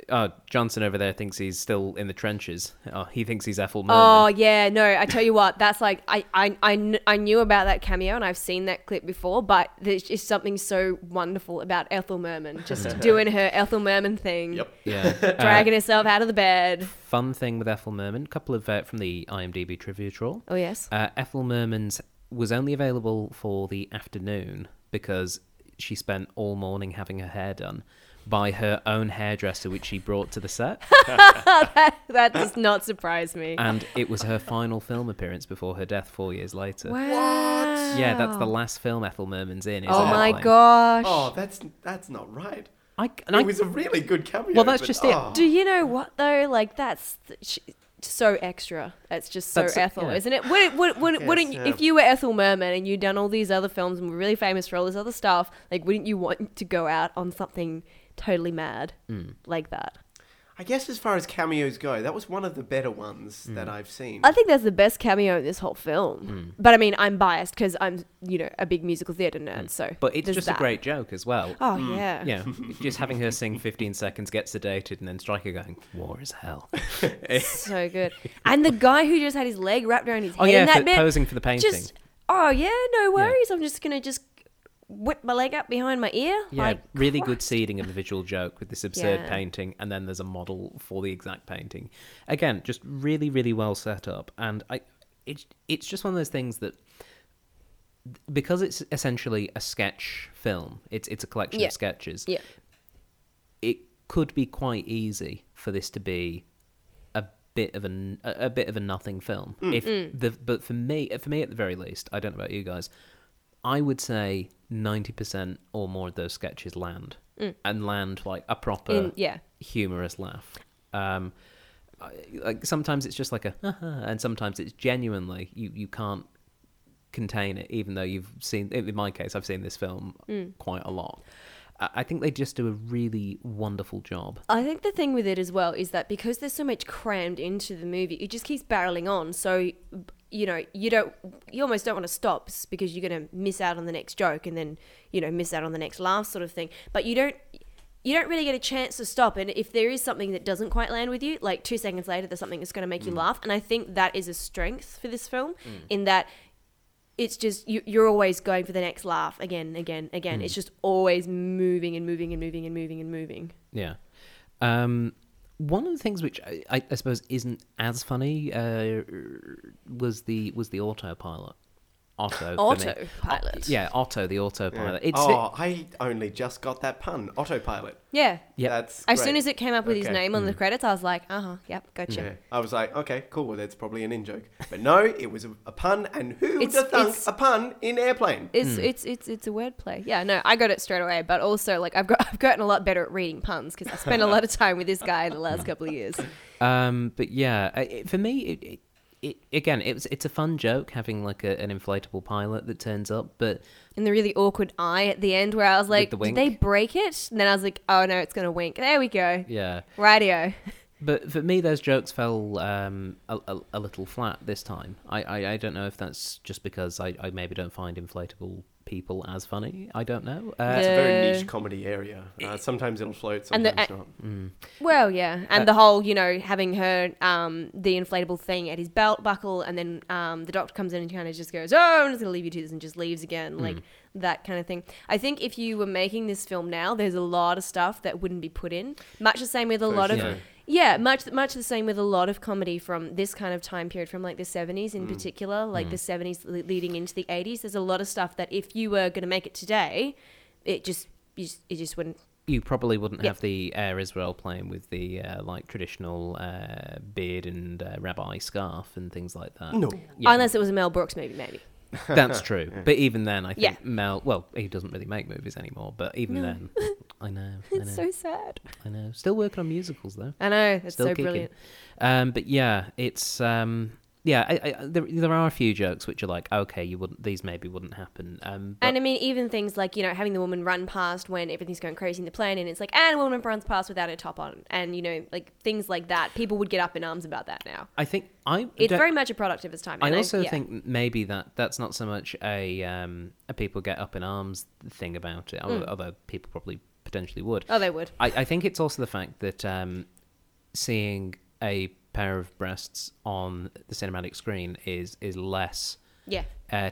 uh, Johnson over there thinks he's still in the trenches. Oh, he thinks he's Ethel Merman. Oh yeah, no, I tell you what, that's like I, I I kn- I knew about that cameo and I've seen that clip before, but there's just something so wonderful about Ethel Merman just [LAUGHS] doing her Ethel Merman thing, Yep. yeah, Uh, [LAUGHS] dragging herself out of the bed. fun thing with Ethel Merman. Couple of uh, from the IMDb trivia troll. Oh yes, Uh, Ethel Merman's was only available for the afternoon because she spent all morning having her hair done by her own hairdresser, which she brought to the set, [LAUGHS] that does not surprise me. and it was her final film appearance before her death four years later. Wow. Yeah, that's the last film Ethel Merman's in. Is Oh my Airplane. gosh. Oh, that's that's not right. I, and I, it was a really good cameo. Well, that's but- just it. oh. Do you know what though? Like that's th- sh- so extra. That's just so That's- Ethel, yeah. isn't it? Would, would, would, Yes, wouldn't you- yeah. if you were Ethel Merman and you'd done all these other films and were really famous for all this other stuff? Like, wouldn't you want to go out on something totally mad Hmm. like that? I guess as far as cameos go, that was one of the better ones Mm. that I've seen. I think that's the best cameo in this whole film. Hmm. But I mean, I'm biased because I'm, you know, a big musical theater nerd. So, Hmm. but it's just that. a great joke as well. Oh yeah. Yeah, [LAUGHS] just having her sing 15 seconds, get sedated, and then Stryker going, "War is hell." [LAUGHS] so good. And the guy who just had his leg wrapped around his head Oh yeah, in that for, bit, posing for the painting. just oh yeah, no worries. I'm just gonna just whip my leg up behind my ear. Yeah, like, really good seeding of a visual joke with this absurd Yeah. painting, and then there's a model for the exact painting. Again, just really, really well set up, and I, it's it's just one of those things that because it's essentially a sketch film, it's it's a collection Yeah. of sketches. Yeah. It could be quite easy for this to be a bit of an a, a bit of a nothing film. Mm. If mm. the but for me, for me at the very least, I don't know about you guys. I would say ninety percent or more of those sketches land and land like a proper In, yeah. humorous laugh. Um, like sometimes it's just like a, and sometimes it's genuinely you you can't contain it, even though you've seen. In my case, I've seen this film quite a lot. I I think they just do a really wonderful job. I think the thing with it as well is that because there's so much crammed into the movie, it just keeps barreling on. So, you know, you don't, you almost don't want to stop because you're going to miss out on the next joke and then, you know, miss out on the next laugh sort of thing. But you don't, you don't really get a chance to stop. And if there is something that doesn't quite land with you, like two seconds later, there's something that's going to make you mm. laugh. And I think that is a strength for this film mm. in that it's just you, you're always going for the next laugh again, again, again. Mm. It's just always moving and moving and moving and moving and moving. Yeah. Um, one of the things which I, I, suppose isn't as funny uh, was the was the autopilot. Otto. for me. Autopilot. Yeah, Otto, the autopilot. It's oh, I only just got that pun. Autopilot. Yeah. Yeah. That's As great. soon as it came up with his name on the credits, I was like, uh huh, yep, gotcha. Yeah. I was like, okay, cool. Well, that's probably an in joke. But no, it was a, a pun. And who It's- would have thunk a pun in airplane? It's Hmm. it's it's it's a wordplay. Yeah, no, I got it straight away. But also, like, I've got [LAUGHS] I've gotten a lot better at reading puns because I spent a lot of time with this guy in the last couple of years. Um, but yeah, uh, it, for me, it, it it, again, it's it's a fun joke having like a, an inflatable pilot that turns up, but And the really awkward eye at the end where I was like, the did they break it? And then I was like, oh no, it's going to wink. There we go. yeah. Radio. But for me, those jokes fell um, a, a, a little flat this time. I, I, I don't know if that's just because I, I maybe don't find inflatable people as funny. I don't know. Uh, It's a very niche comedy area. Uh, sometimes it'll float, And the- sometimes not. mm. Well, yeah, and Uh, the whole, you know, having her um, the inflatable thing at his belt buckle, and then um, the doctor comes in and kind of just goes, "Oh, I'm just gonna leave you to this," and just leaves again, like that kind of thing. I think if you were making this film now, there's a lot of stuff that wouldn't be put in. Much the same with a lot of sure. Yeah, much much the same with a lot of comedy from this kind of time period, from like the seventies in particular, like the seventies le- leading into the eighties. There's a lot of stuff that if you were gonna make it today, it just you just, it just wouldn't. You probably wouldn't Yeah. have the Air Israel playing with the uh, like traditional uh, beard and uh, rabbi scarf and things like that. No. Yeah. Unless it was a Mel Brooks movie, maybe. That's [LAUGHS] true. But even then, I think Yeah. Mel. Well, he doesn't really make movies anymore. But even No. then, [LAUGHS] I know. I know. It's so sad. I know. Still working on musicals though. I know it's Still so kicking. brilliant. Um, but yeah, it's um, yeah. I, I, there, there are a few jokes which are like, okay, you wouldn't. These maybe wouldn't happen. Um, but And I mean, even things like you know having the woman run past when everything's going crazy in the plane, and it's like, and a woman runs past without her top on, and you know, like things like that. People would get up in arms about that now. I think I. It's very much a product of its time. I also yeah. think maybe that that's not so much a um, a people get up in arms thing about it, although, Mm. although people probably potentially would. Oh, they would. I, I think it's also the fact that um, seeing a pair of breasts on the cinematic screen is is less, Yeah. uh,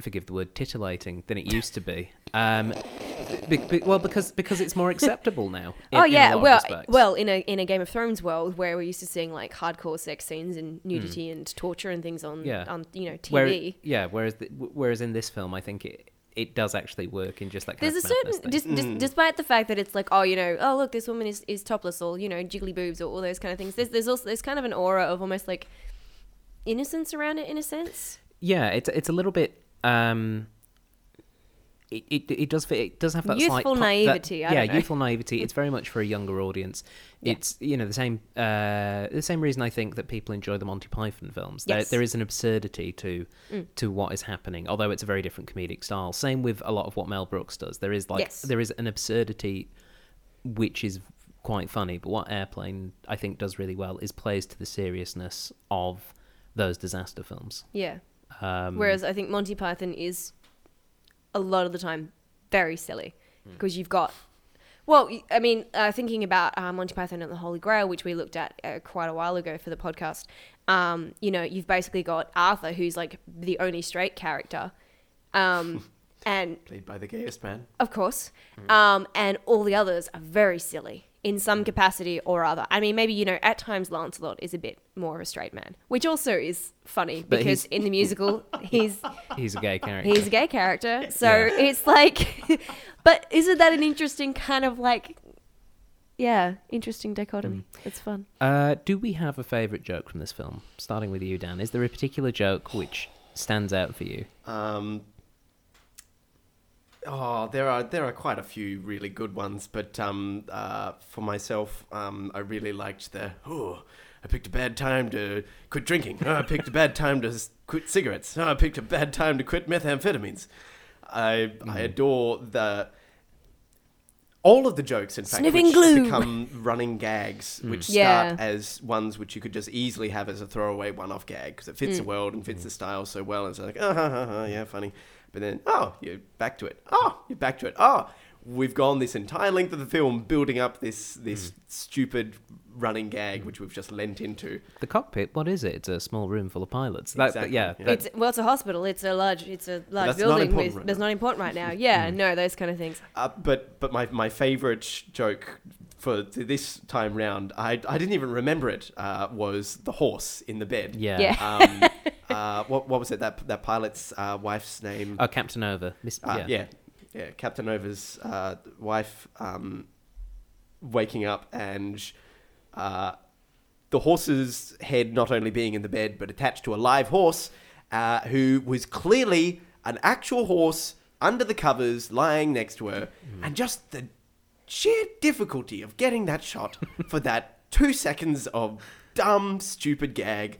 forgive the word, titillating than it used to be. Um, be, be- well, because because it's more acceptable now. [LAUGHS] in- oh yeah. Well, respects. well, in a in a Game of Thrones world where we're used to seeing like hardcore sex scenes and nudity and torture and things on. Yeah. on you know TV. Where- yeah. Whereas the, whereas in this film, I think it it does actually work in just like There's a certain, thing. dis, dis, despite the fact that it's like, oh, you know, oh look, this woman is, is topless, or you know, jiggly boobs, or all those kind of things. There's there's also there's kind of an aura of almost like innocence around it in a sense. Yeah, it's it's a little bit. Um, it, it, it does fit, it does have that slight Youthful that- naivety, I yeah, don't know. youthful naivety. [LAUGHS] It's very much for a younger audience. Yeah. It's you know the same uh, the same reason I think that people enjoy the Monty Python films. There, Yes. there is an absurdity to Mm. to what is happening, although it's a very different comedic style. Same with a lot of what Mel Brooks does. There is like Yes. there is an absurdity which is quite funny. But what Airplane I think does really well is plays to the seriousness of those disaster films. Yeah. Um, Whereas I think Monty Python is a lot of the time very silly Hmm. because you've got. Well, i mean, uh, thinking about uh, Monty Python and the Holy Grail, which we looked at uh, quite a while ago for the podcast, um, you know, you've basically got Arthur, who's like the only straight character, um, [LAUGHS] and Played by the gayest man. of course, um, and all the others are very silly in some capacity or other. I mean, maybe you know, at times Lancelot is a bit more of a straight man, which also is funny But because he's- in the musical [LAUGHS] he's he's a gay character. he's a gay character, so Yeah. it's like, [LAUGHS] but isn't that an interesting kind of like, yeah, interesting dichotomy? It's fun. Uh, do we have a favourite joke from this film? Starting with you, Dan. Is there a particular joke which stands out for you? Um, oh, there are there are quite a few really good ones, but um, uh, for myself, um, I really liked the oh, I picked a bad time to quit drinking. Oh, I picked a bad time to quit cigarettes. Oh, I picked a bad time to quit methamphetamines. I I adore the. All of the jokes, in fact, Sniffing which glue. become running gags, mm. which Yeah. start as ones which you could just easily have as a throwaway one-off gag because it fits Mm. the world and fits the mm. style so well. And it's like, oh, ha, ha, ha, yeah, funny. But then, oh, you're back to it. Oh, you're back to it. Oh, we've gone this entire length of the film building up this this stupid running gag which we've just lent into. The cockpit. What is it? It's a small room full of pilots. That, Exactly, yeah. yeah. that- It's well, it's a hospital. It's a large. It's a large that's not building. important With, right that's now. not important right now. Yeah, no, those kind of things. Uh, but but my my favorite joke for this time round, I I didn't even remember it. Uh, was the horse in the bed. yeah. Yeah. Um, [LAUGHS] uh, what what was it? That that pilot's uh, wife's name? Oh, Captain Oveur. Miss, Uh, yeah. yeah. Yeah, Captain Oveur's uh, wife um, waking up and uh, the horse's head not only being in the bed but attached to a live horse uh, who was clearly an actual horse under the covers lying next to her, and just the sheer difficulty of getting that shot [LAUGHS] for that two seconds of dumb, stupid gag.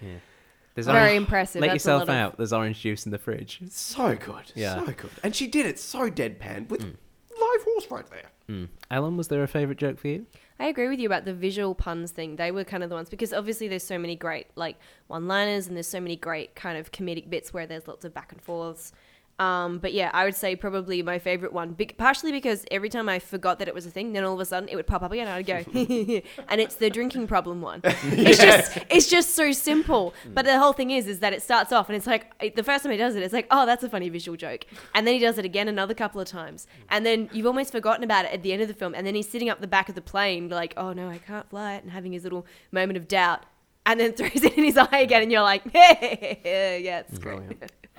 There's Very orange- impressive. Let That's a yourself lot of- out. There's orange juice in the fridge. So good. Yeah. So good. And she did it so deadpan with live horse right there. Mm. Ellin, was there a favourite joke for you? I agree with you about the visual puns thing. They were kind of the ones because obviously there's so many great like one-liners and there's so many great kind of comedic bits where there's lots of back and forths. Um, but yeah, I would say probably my favorite one, be- partially because every time I forgot that it was a thing, then all of a sudden it would pop up again, and I'd go, [LAUGHS] and it's the drinking problem one. [LAUGHS] It's just, it's just so simple. But the whole thing is, is that it starts off and it's like it- the first time he does it, it's like, oh, that's a funny visual joke, and then he does it again another couple of times, and then you've almost forgotten about it at the end of the film, and then he's sitting up the back of the plane, like, oh no, I can't fly it, and having his little moment of doubt. And then [LAUGHS] throws it in his eye again, and you're like, yeah, it's great.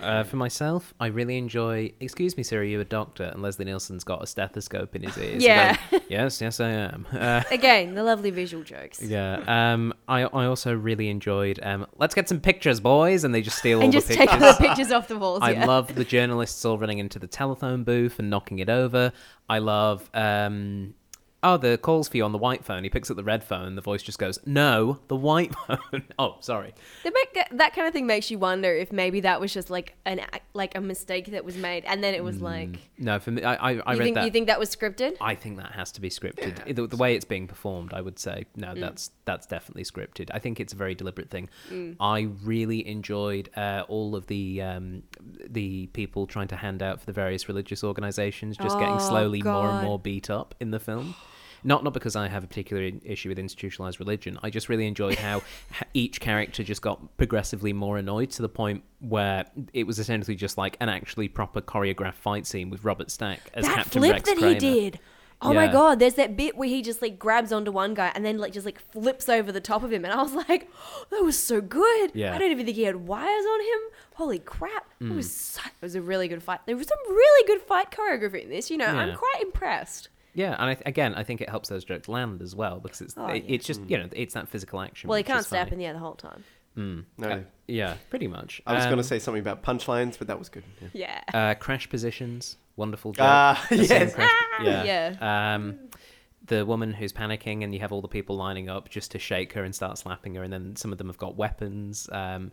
Uh, for myself, I really enjoy. Excuse me, sir, are you a doctor? And Leslie Nielsen's got a stethoscope in his ears. Yeah. Going, yes, yes, I am. [LAUGHS] Uh, Again, the lovely visual jokes. yeah. Um. I I also really enjoyed. Um. Let's get some pictures, boys, and they just steal all And the just pictures. take all the pictures off the walls. [LAUGHS] I yeah. love the journalists all running into the telephone booth and knocking it over. I love um oh the calls for you on the white phone. He picks up the red phone. The voice just goes, "No, the white [LAUGHS] phone." oh, sorry. They make that, that kind of thing makes you wonder if maybe that was just like an like a mistake that was made, and then it was like No, for me, I I, I read think that. you think that was scripted? I think that has to be scripted. The, the way it's being performed, I would say no. Mm. That's that's definitely scripted. I think it's a very deliberate thing. I really enjoyed uh, all of the um, the people trying to hand out for the various religious organisations just getting Oh, slowly more and more beat up in the film. Not not because I have a particular issue with institutionalized religion. I just really enjoyed how [LAUGHS] each character just got progressively more annoyed to the point where it was essentially just like an actually proper choreographed fight scene with Robert Stack as that Captain flip Rex that Kramer. he did. Oh my god, there's that bit where he just like grabs onto one guy and then like just like flips over the top of him and I was like, that was so good. Yeah. I don't even think he had wires on him. Holy crap. Mm. It was so, it was a really good fight. There was some really good fight choreography in this, you know. I'm quite impressed. Yeah, and I th- again, I think it helps those jokes land as well because it's Oh, it- yeah. it's just you know it's that physical action. Well, he which can't is stay up funny. in the air the whole time. Mm. No. Uh, yeah, pretty much. I was going Um, to say something about punchlines, but that was good. Yeah. [LAUGHS] Yeah. uh, crash positions, wonderful joke. Ah, The same yes. crash- [LAUGHS] Yeah. yeah. Um, the woman who's panicking, and you have all the people lining up just to shake her and start slapping her, and then some of them have got weapons. Um,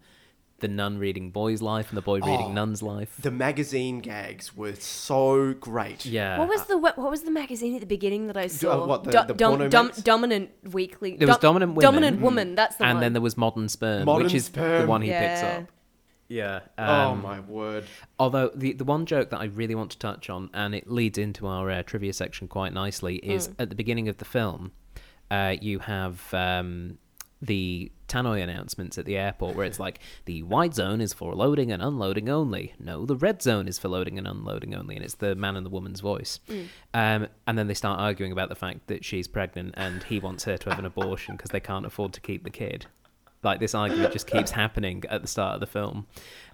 the nun reading boy's life and the boy Oh. reading nun's life. The magazine gags were so great. Yeah. What was the what, what was the magazine at the beginning that I saw? what, the- Do- the dom- porno dom- mags? dominant weekly. There was Dominant Women. Dominant woman. That's the and one. then there was modern sperm, Modern which is the Sperm. one he picks up. Yeah. oh um, my word. Although the the one joke that I really want to touch on, and it leads into our uh, trivia section quite nicely, is at the beginning of the film, uh, you have um, the tannoy announcements at the airport where it's like the white zone is for loading and unloading only. No, the red zone is for loading and unloading only, and it's the man and the woman's voice. Um, and then they start arguing about the fact that she's pregnant and he wants her to have an abortion because they can't afford to keep the kid like this argument just keeps happening at the start of the film.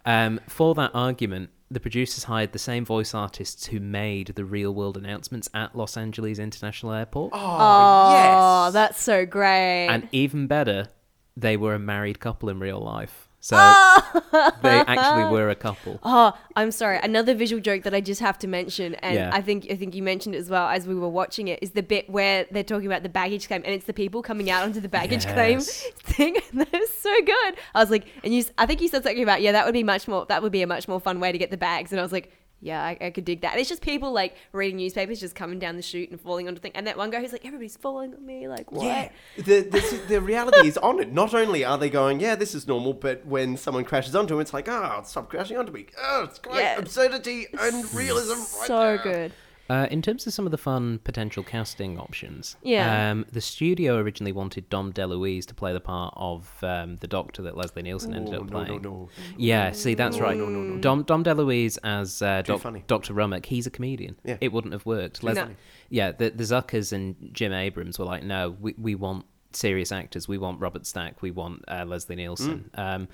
Um, for that argument, the producers hired the same voice artists who made the real world announcements at Los Angeles International Airport. Oh, Oh, yes. that's so great. And even better, they were a married couple in real life. So Oh. they actually were a couple. [LAUGHS] Oh, I'm sorry. Another visual joke that I just have to mention, and Yeah. I think I think you mentioned it as well as we were watching it, is the bit where they're talking about the baggage claim, and it's the people coming out onto the baggage claim [LAUGHS] thing. That is so good. I was like, and you, I think you said something about, yeah, that would be much more, that would be a much more fun way to get the bags, and I was like. Yeah, I, I could dig that. And it's just people like reading newspapers, just coming down the chute and falling onto things. And that one guy who's like, "Everybody's falling on me." Like, what? Yeah, the, the the reality is on it. Not only are they going, yeah, this is normal, but when someone crashes onto them, it's like, oh, stop crashing onto me. Oh, it's great Yeah. absurdity and realism. Right so there. good. Uh, in terms of some of the fun potential casting options, Yeah. um, the studio originally wanted Dom DeLuise to play the part of um, the doctor that Leslie Nielsen ended up no, no, playing. no. Yeah, see, that's right. no, no, no. Dom Dom DeLuise as uh, doc- Dr. Rumack, he's a comedian. Yeah. It wouldn't have worked. Les- funny. Yeah, the, the Zuckers and Jim Abrahams were like, no, we, we want serious actors. We want Robert Stack. We want uh, Leslie Nielsen. Um,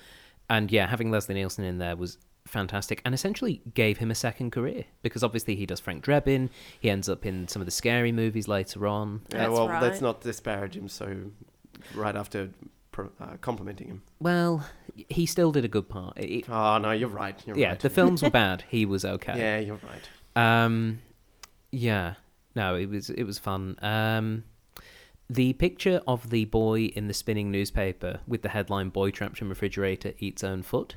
and yeah, having Leslie Nielsen in there was fantastic and essentially gave him a second career because obviously he does Frank Drebin. He ends up in some of the scary movies later on. Yeah, That's well, right. let's not disparage him so right after pro- uh, complimenting him. Well, he still did a good part. It- it- Oh, no, you're right. You're yeah, right. the films were [LAUGHS] bad. He was okay. Yeah, you're right. Um, yeah, no, it was it was fun. Um, The picture of the boy in the spinning newspaper with the headline "Boy trapped in refrigerator eats own foot"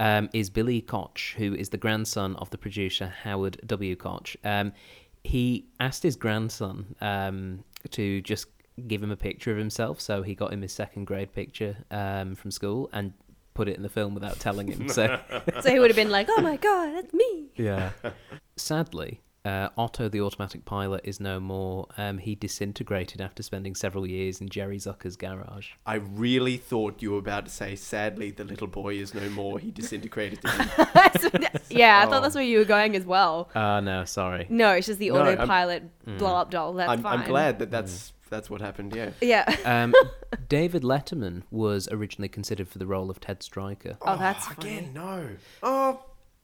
um, is Billy Koch, who is the grandson of the producer Howard W. Koch. Um, he asked his grandson um, to just give him a picture of himself, so he got him his second grade picture um, from school and put it in the film without telling him. So [LAUGHS] So he would have been like, "Oh my god, that's me." yeah. Sadly, uh, Otto the automatic pilot is no more. Um, he disintegrated after spending several years in Jerry Zucker's garage. I really thought you were about to say, sadly, the little boy is no more. He disintegrated. [LAUGHS] [LAUGHS] yeah, I Oh. thought that's where you were going as well. Ah, no, sorry. No, it's just the No, I'm- autopilot blow up doll. That's I'm, fine. I'm glad that that's that's what happened. Yeah. Yeah. Um, [LAUGHS] David Letterman was originally considered for the role of Ted Stryker. Oh, that's again. No. Oh,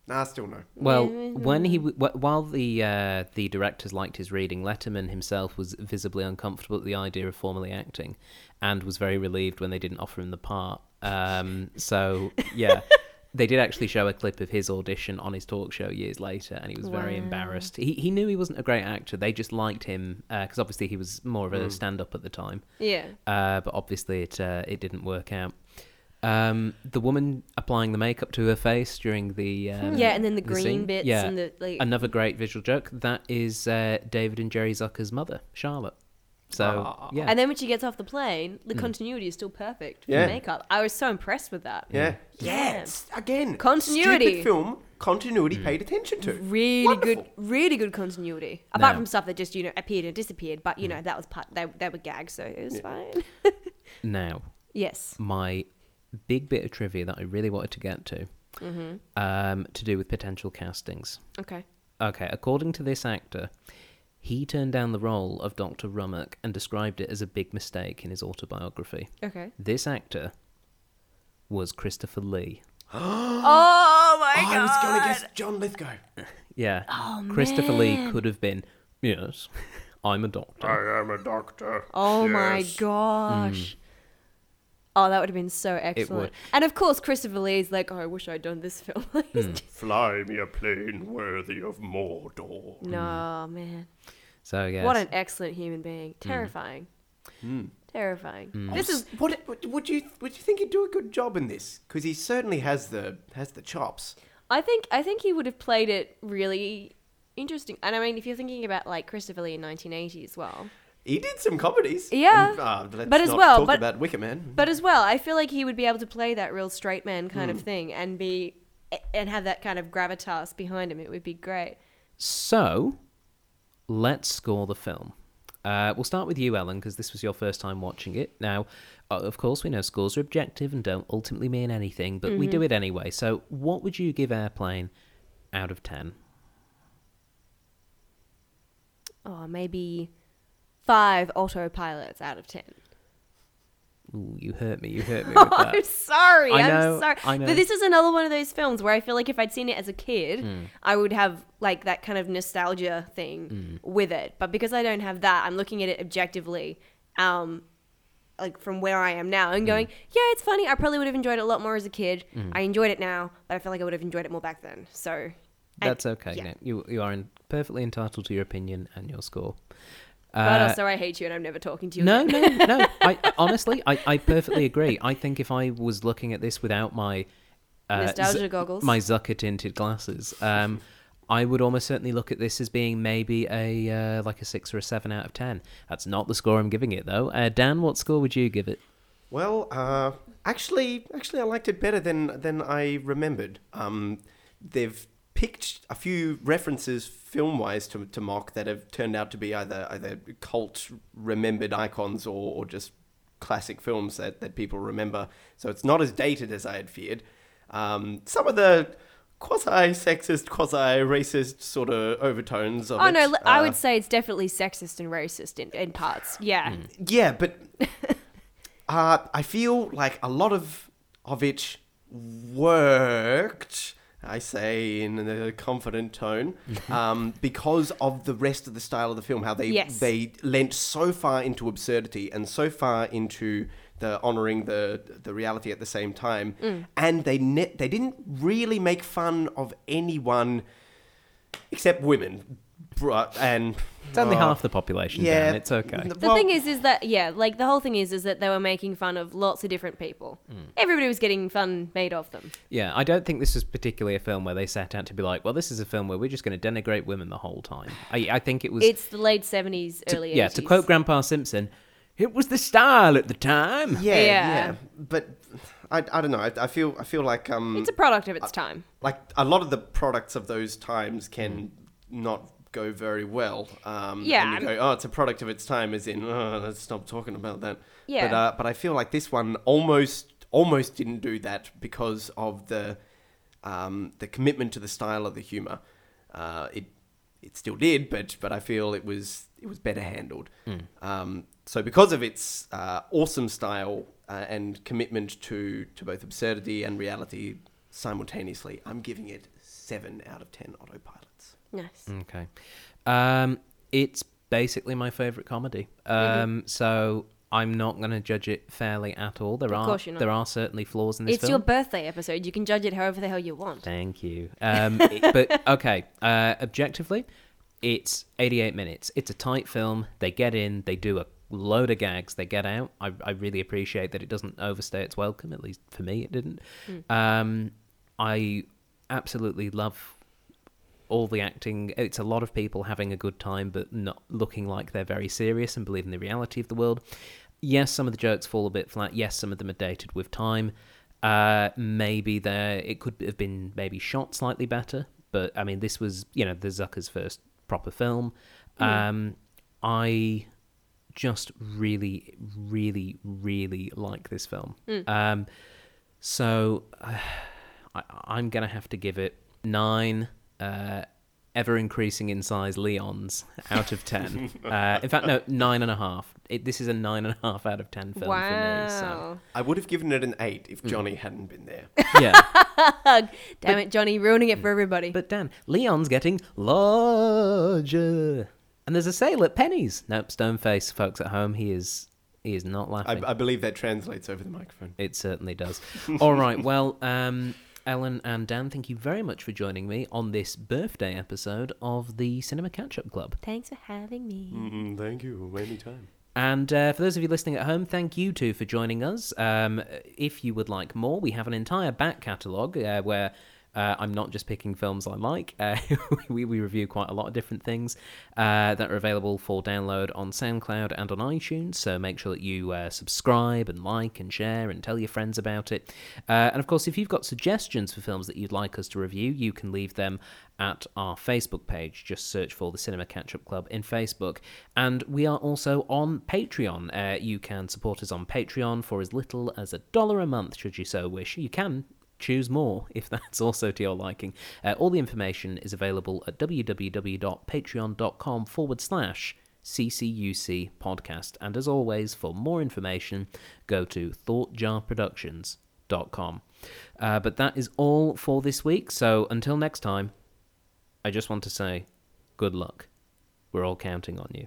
nah, still no. Well, when he w- while the uh, the directors liked his reading, Letterman himself was visibly uncomfortable at the idea of formally acting, and was very relieved when they didn't offer him the part. Um, so yeah, [LAUGHS] they did actually show a clip of his audition on his talk show years later, and he was very Wow. embarrassed. He he knew he wasn't a great actor. They just liked him because obviously he was more of a stand up at the time. Yeah. Uh, but obviously it uh, it didn't work out. Um, the woman applying the makeup to her face during the um, yeah, and then the the green scene, bits yeah. and the like. another great visual joke that is uh, David and Jerry Zucker's mother, Charlotte. So Ah. yeah, And then when she gets off the plane, the continuity is still perfect. Yeah. Yeah. Makeup. I was so impressed with that. Yeah. Yeah. Yes. Again. Continuity. Stupid film. Continuity paid attention to. Really Wonderful. good, really good continuity. Apart Now- from stuff that just you know appeared and disappeared, but you know that was part. They, they were gags, so it was fine. [LAUGHS] now yes. my big bit of trivia that I really wanted to get to, um, to do with potential castings. Okay. Okay, according to this actor, he turned down the role of Dr. Rumack and described it as a big mistake in his autobiography. Okay. This actor was Christopher Lee. [GASPS] Oh my god! I was going to guess John Lithgow. [LAUGHS] Yeah. Oh, Christopher Lee could have been, yes, [LAUGHS] I'm a doctor. I am a doctor. Oh my Yes. gosh. Oh, that would have been so would. excellent. And of course, Christopher Lee's like, oh, I wish I'd done this [LAUGHS] film. Hmm. He's just- Fly me a plane worthy of Mordor. no, man. So, yes. What an excellent human being. Hmm. Terrifying. Hmm. Terrifying. This is What would- would you would you think he'd do a good job in this? Because he certainly has the has the chops. I think I think he would have played it really interesting. And I mean, if you're thinking about like Christopher Lee in 1980 as well, He did some comedies. Yeah. And, uh, let's But as not well, talk but- about Wicker Man. but as well, I feel like he would be able to play that real straight man kind of thing and be and have that kind of gravitas behind him. It would be great. So, let's score the film. Uh, we'll start with you, Ellin, because this was your first time watching it. Now, uh, of course, we know scores are objective and don't ultimately mean anything, but we do it anyway. So, what would you give Airplane out of 10? Oh, maybe five autopilots out of ten. Ooh, you hurt me. You hurt me [LAUGHS] with that. I'm sorry. I am sorry. I know. But this is another one of those films where I feel like if I'd seen it as a kid, Hmm. I would have like that kind of nostalgia thing Hmm. with it. But because I don't have that, I'm looking at it objectively, um, like from where I am now, Hmm. and going, yeah, it's funny. I probably would have enjoyed it a lot more as a kid. I enjoyed it now, but I feel like I would have enjoyed it more back then. So That's okay. Yeah. You, you are in, perfectly entitled to your opinion and your score. But Uh, also, I hate you, and I'm never talking to you. No, again. no, no. [LAUGHS] I honestly, I, I perfectly agree. I think if I was looking at this without my uh, Nostalgia goggles. my Zucker tinted glasses, um, I would almost certainly look at this as being maybe a uh, like a six or a seven out of ten. That's not the score I'm giving it though. Uh, Dan, what score would you give it? Well, uh, actually, actually, I liked it better than than I remembered. Um, they've picked a few references film-wise to, to mock that have turned out to be either either cult remembered icons or, or just classic films that, that people remember. So it's not as dated as I had feared. Um, some of the quasi-sexist, quasi-racist sort of overtones of Oh it. no, l- I uh, would say it's definitely sexist and racist in, in parts. Yeah. Yeah, but [LAUGHS] uh, I feel like a lot of of it worked. I say in a confident tone, um, [LAUGHS] because of the rest of the style of the film, how they Yes. they lent so far into absurdity and so far into the honoring the the reality at the same time, and they ne- they didn't really make fun of anyone except women, and It's only Oh. half the population. Yeah, Dan. It's okay. The well, thing is, is that yeah, like the whole thing is, is that they were making fun of lots of different people. Everybody was getting fun made of them. Yeah, I don't think this was particularly a film where they sat out to be like, well, this is a film where we're just going to denigrate women the whole time. I, I think it was. It's the late seventies, early yeah, 80s. to quote Grandpa Simpson, it was the style at the time. yeah, Yeah. yeah, But I, I don't know. I, I feel I feel like um it's a product of its time. like a lot of the products of those times can not go very well. Um, Yeah, and you I'm- go, oh, it's a product of its time, as in, oh, let's stop talking about that. Yeah. But uh, but I feel like this one almost almost didn't do that because of the um, the commitment to the style of the humor. Uh, it it still did, but but I feel it was it was better handled. Um, so because of its uh, awesome style uh, and commitment to to both absurdity and reality simultaneously, I'm giving it seven out of ten autopilots. Nice. Okay. Um, it's basically my favorite comedy. Um, so I'm not going to judge it fairly at all. There Of are course you're not. there are certainly flaws in this It's film. your birthday episode. You can judge it however the hell you want. Thank you. Um, [LAUGHS] it- but okay, uh, objectively, it's 88 minutes. It's a tight film. They get in, they do a load of gags, they get out. I, I really appreciate that it doesn't overstay its welcome. At least for me, it didn't. Um, I absolutely love all the acting. It's a lot of people having a good time, but not looking like they're very serious and believing the reality of the world. Yes, some of the jokes fall a bit flat. Yes, some of them are dated with time. Uh, maybe there it could have been maybe shot slightly better, but I mean, this was you know the Zucker's first proper film. Um, I just really, really, really like this film. Um, so uh, [SIGHS] I, I'm gonna have to give it nine. Uh, ever increasing in size Leons out of ten. [LAUGHS] uh, in fact, no, nine and a half. It, this is a nine and a half out of ten film for me. So wow. I would have given it an eight if Johnny hadn't been there. [LAUGHS] yeah. [LAUGHS] Damn it, Johnny, ruining it for everybody. But Dan, Leon's getting larger. And there's a sale at Penney's. Nope, stone face, folks at home. He is he is not I, laughing. I believe that translates over the microphone. It certainly does. All right, well, um, Ellin and Dan, thank you very much for joining me on this birthday episode of the Cinema Catch Up Club. Thanks for having me. Mm, thank you. Anytime. And uh, for those of you listening at home, thank you too for joining us. Um, if you would like more, we have an entire back catalogue uh, where uh, I'm not just picking films I like. Uh, [LAUGHS] we, we review quite a lot of different things uh, that are available for download on SoundCloud and on iTunes. So make sure that you uh, subscribe and like and share and tell your friends about it. Uh, and of course, if you've got suggestions for films that you'd like us to review, you can leave them at our Facebook page. Just search for the Cinema Catch Up Club in Facebook. And we are also on Patreon. Uh, you can support us on Patreon for as little as a dollar a month, should you so wish. You can choose more [LAUGHS] if that's also to your liking. Uh, all the information is available at www.patreon.com forward slash CCUC podcast. And as always, for more information, go to thoughtjarproductions.com. Uh, but that is all for this week. So until next time, I just want to say good luck. We're all counting on you.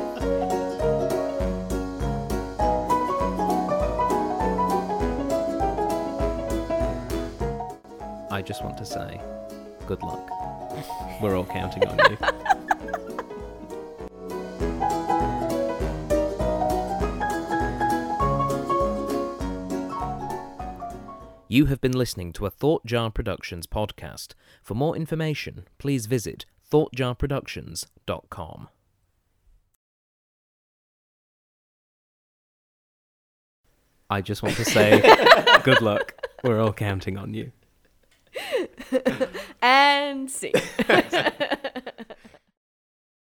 [LAUGHS] I just want to say good luck. We're all counting on you. [LAUGHS] You have been listening to a Thought Jar Productions podcast. For more information, please visit thoughtjarproductions.com. I just want to say [LAUGHS] good luck. We're all counting on you. [LAUGHS] And see. [LAUGHS]